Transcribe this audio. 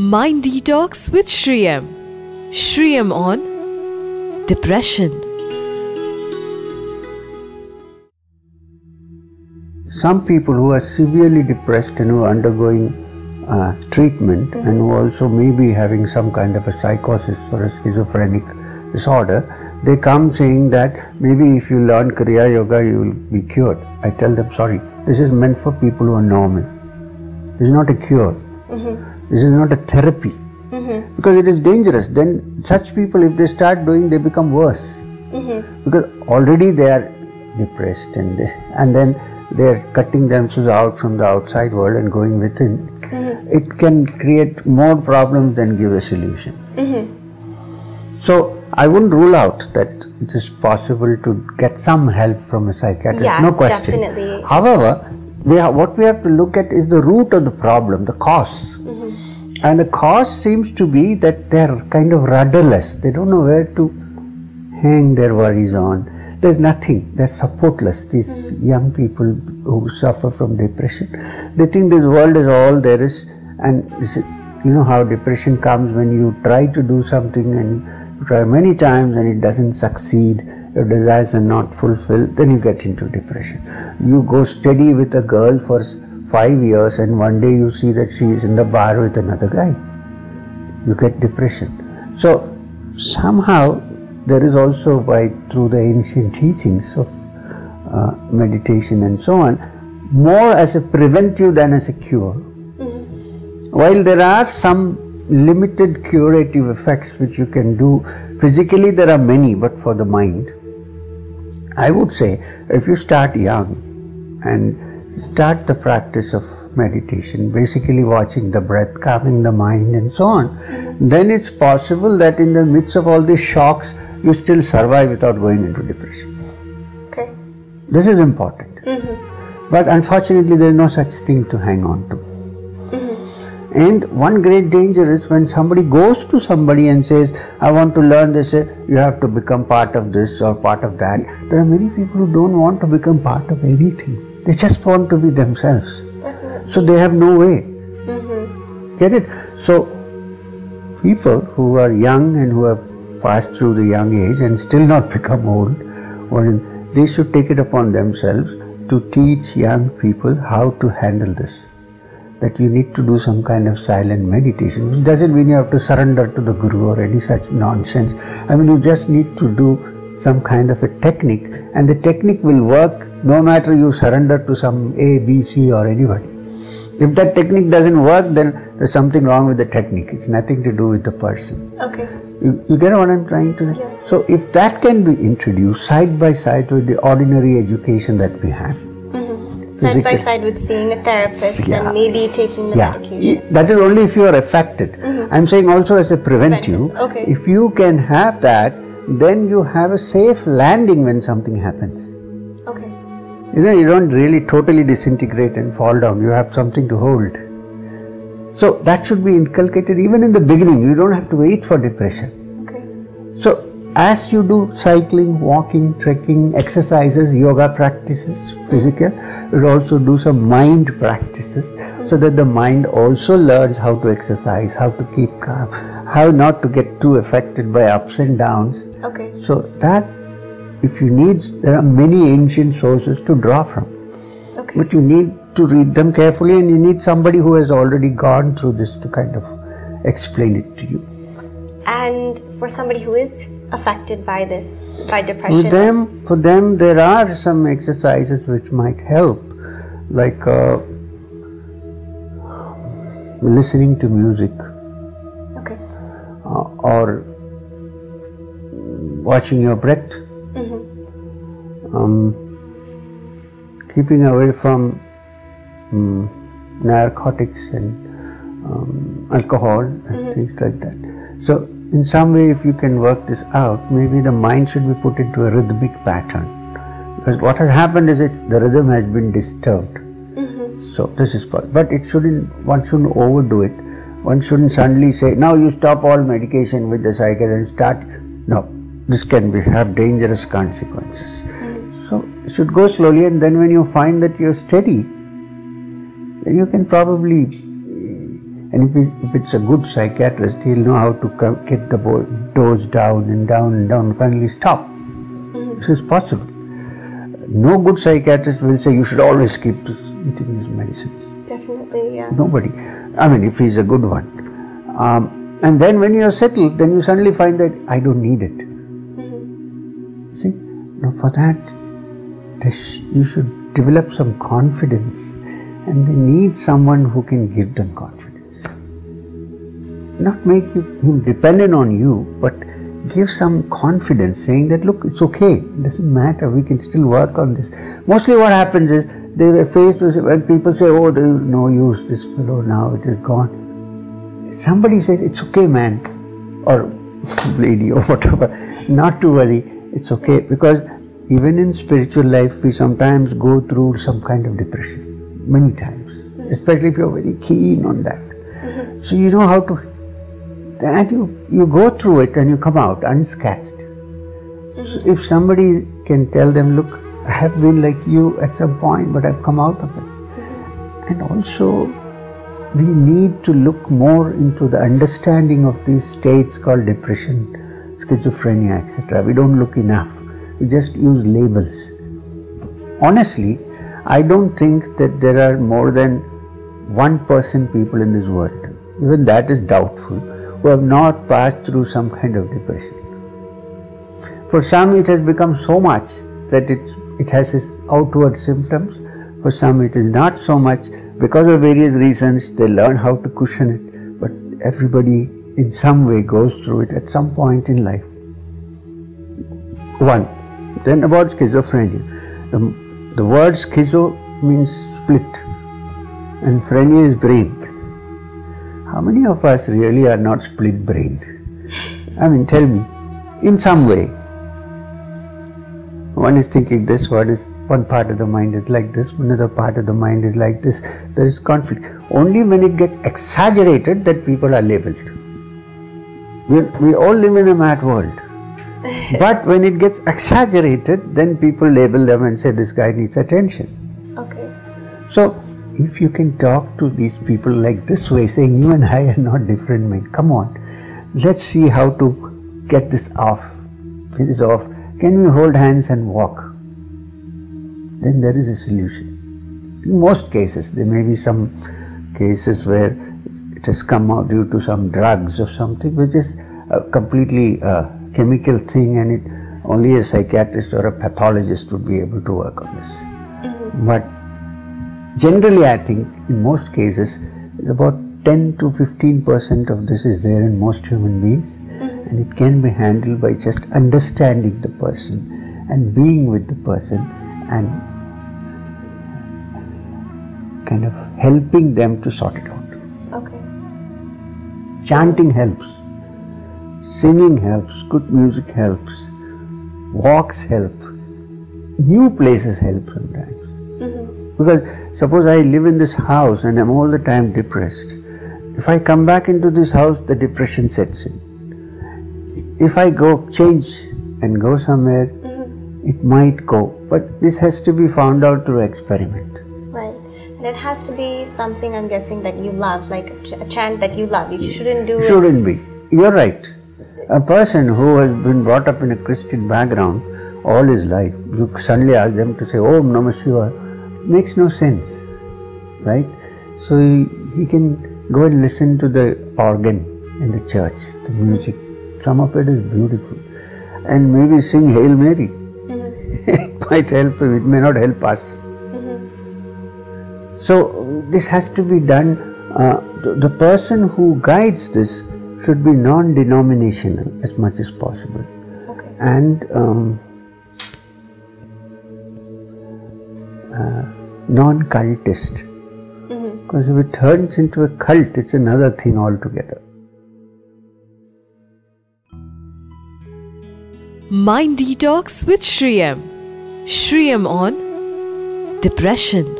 Mind Detox with Sri M. Shriyam on Depression. Some people who are severely depressed and who are undergoing uh, treatment and who also may be having some kind of a psychosis or a schizophrenic disorder, they come saying that maybe if you learn Kriya Yoga, you will be cured. I tell them, sorry, this is meant for people who are normal. This is not a cure. This is not a therapy. Mm-hmm. Because it is dangerous. Then such people, if they start doing, they become worse. Mm-hmm. Because already they are depressed and they, and then they are cutting themselves out from the outside world and going within. Mm-hmm. It can create more problems than give a solution. So I wouldn't rule out that it is possible to get some help from a psychiatrist. Yeah, no question. definitely. However, we have, what we have to look at is the root of the problem, the cause. And the cause seems to be that they are kind of rudderless. They don't know where to hang their worries on. There's nothing. They're supportless. These young people who suffer from depression, they think this world is all there is. And you know how depression comes when you try to do something and you try many times and it doesn't succeed. Your desires are not fulfilled. Then you get into depression. You go steady with a girl for five years and one day you see that she is in the bar with another guy you get depression. So somehow there is also by through the ancient teachings of uh, meditation and so on, more as a preventive than as a cure. While there are some limited curative effects which you can do physically, there are many, but for the mind, I would say if you start young and start the practice of meditation, basically watching the breath, calming the mind, and so on, then it's possible that in the midst of all these shocks, you still survive without going into depression. Okay. This is important. Mm-hmm. But unfortunately, there is no such thing to hang on to. Mm-hmm. And one great danger is when somebody goes to somebody and says, I want to learn this, say, you have to become part of this or part of that. There are many people who don't want to become part of anything. They just want to be themselves. So they have no way. Mm-hmm. Get it? So people who are young and who have passed through the young age and still not become old, they should take it upon themselves to teach young people how to handle this. That you need to do some kind of silent meditation, which doesn't mean you have to surrender to the guru or any such nonsense. I mean, you just need to do some kind of a technique, and the technique will work no matter you surrender to some A, B, C, or anybody. If that technique doesn't work, then there's something wrong with the technique. It's nothing to do with the person. Okay. You, you get what I'm trying to say? Yeah. So, if that can be introduced side by side with the ordinary education that we have, Side by side with seeing a therapist Yeah. and maybe taking the yeah, medication. that is only if you are affected. I'm saying also as a preventive. Mm-hmm. Preventive, okay. If you can have that, then you have a safe landing when something happens. Okay. You know, you don't really totally disintegrate and fall down. You have something to hold. So that should be inculcated even in the beginning. You don't have to wait for depression. Okay. So as you do cycling, walking, trekking, exercises, yoga practices, physical, you also do some mind practices so that the mind also learns how to exercise, how to keep calm, how not to get too affected by ups and downs. Okay. So that if you need, there are many ancient sources to draw from. Okay. But you need to read them carefully and you need somebody who has already gone through this to kind of explain it to you. And for somebody who is affected by this, by depression, For them, for them, there are some exercises which might help, like uh, listening to music okay. uh, or watching your breath, um, keeping away from um, narcotics and um, alcohol and things like that. So, in some way, if you can work this out, maybe the mind should be put into a rhythmic pattern. Because what has happened is it the rhythm has been disturbed. So this is part, but it shouldn't. One shouldn't overdo it. One shouldn't suddenly say, "Now you stop all medication with the cycle and start." No, this can be have dangerous consequences. Hmm. So it should go slowly, and then when you find that you're steady, then you can probably eh, And if, it's a good psychiatrist, he'll know how to get the dose down and down and down, finally stop. Hmm. This is possible. No good psychiatrist will say you should always keep eating these medicines. Definitely, yeah. Nobody. I mean, if he's a good one. Um, and then when you're settled, then you suddenly find that I don't need it. Now, for that, you should develop some confidence, and they need someone who can give them confidence. Not make you, him dependent on you, but give some confidence, saying that look, it's okay, it doesn't matter, we can still work on this. Mostly, what happens is they were faced with when people say, "Oh, there is no use, this fellow now it is gone." Somebody says, "It's okay, man," or lady or whatever, not to worry, it's okay because even in spiritual life we sometimes go through some kind of depression many times, especially if you're very keen on that. So you know how to and you, you go through it and you come out unscathed. So if somebody can tell them, look, I have been like you at some point, but I've come out of it. And also, we need to look more into the understanding of these states called depression, schizophrenia, etc. We don't look enough. We just use labels. Honestly, I don't think that there are more than 1% people in this world, even that is doubtful, who have not passed through some kind of depression. For some, it has become so much that it's, it has its outward symptoms. For some, it is not so much. Because of various reasons, they learn how to cushion it. But everybody, in some way, goes through it at some point in life. One. Then about schizophrenia. The, the word schizo means split, and phrenia is brain. How many of us really are not split brained? I mean, tell me, in some way. One is thinking this, one is one part of the mind is like this, another part of the mind is like this. There is conflict. Only when it gets exaggerated that people are labeled. We, we all live in a mad world. but when it gets exaggerated, then people label them and say this guy needs attention. Okay. So, if you can talk to these people like this way, saying you and I are not different men, come on, let's see how to get this off. Get this off. Can we hold hands and walk? Then there is a solution. In most cases, there may be some cases where it has come out due to some drugs or something, which is a completely uh, chemical thing, and it only a psychiatrist or a pathologist would be able to work on this. But generally i think in most cases it's about 10 to 15 percent of this is there in most human beings and it can be handled by just understanding the person and being with the person and kind of helping them to sort it out. Chanting helps singing helps good music helps walks help new places help sometimes mm-hmm. because suppose I live in this house and I'm all the time depressed. If I come back into this house, the depression sets in. If I go change and go somewhere, mm-hmm. it might go. But this has to be found out through experiment. And it has to be something I'm guessing that you love, like a, ch- a chant that you love. You shouldn't do. Shouldn't be. You're right. A person who has been brought up in a Christian background all his life, you suddenly ask them to say Om Namah Shivaya. It makes no sense, right? So he, he can go and listen to the organ in the church, the music. Some of it is beautiful. And maybe sing Hail Mary. Mm-hmm. it might help him, it may not help us. So this has to be done. Uh, the, the person who guides this should be non-denominational as much as possible, Okay. and um, uh, non-cultist. Because if it turns into a cult, it's another thing altogether. Mind Detox with Sri M. Shriyam on Depression.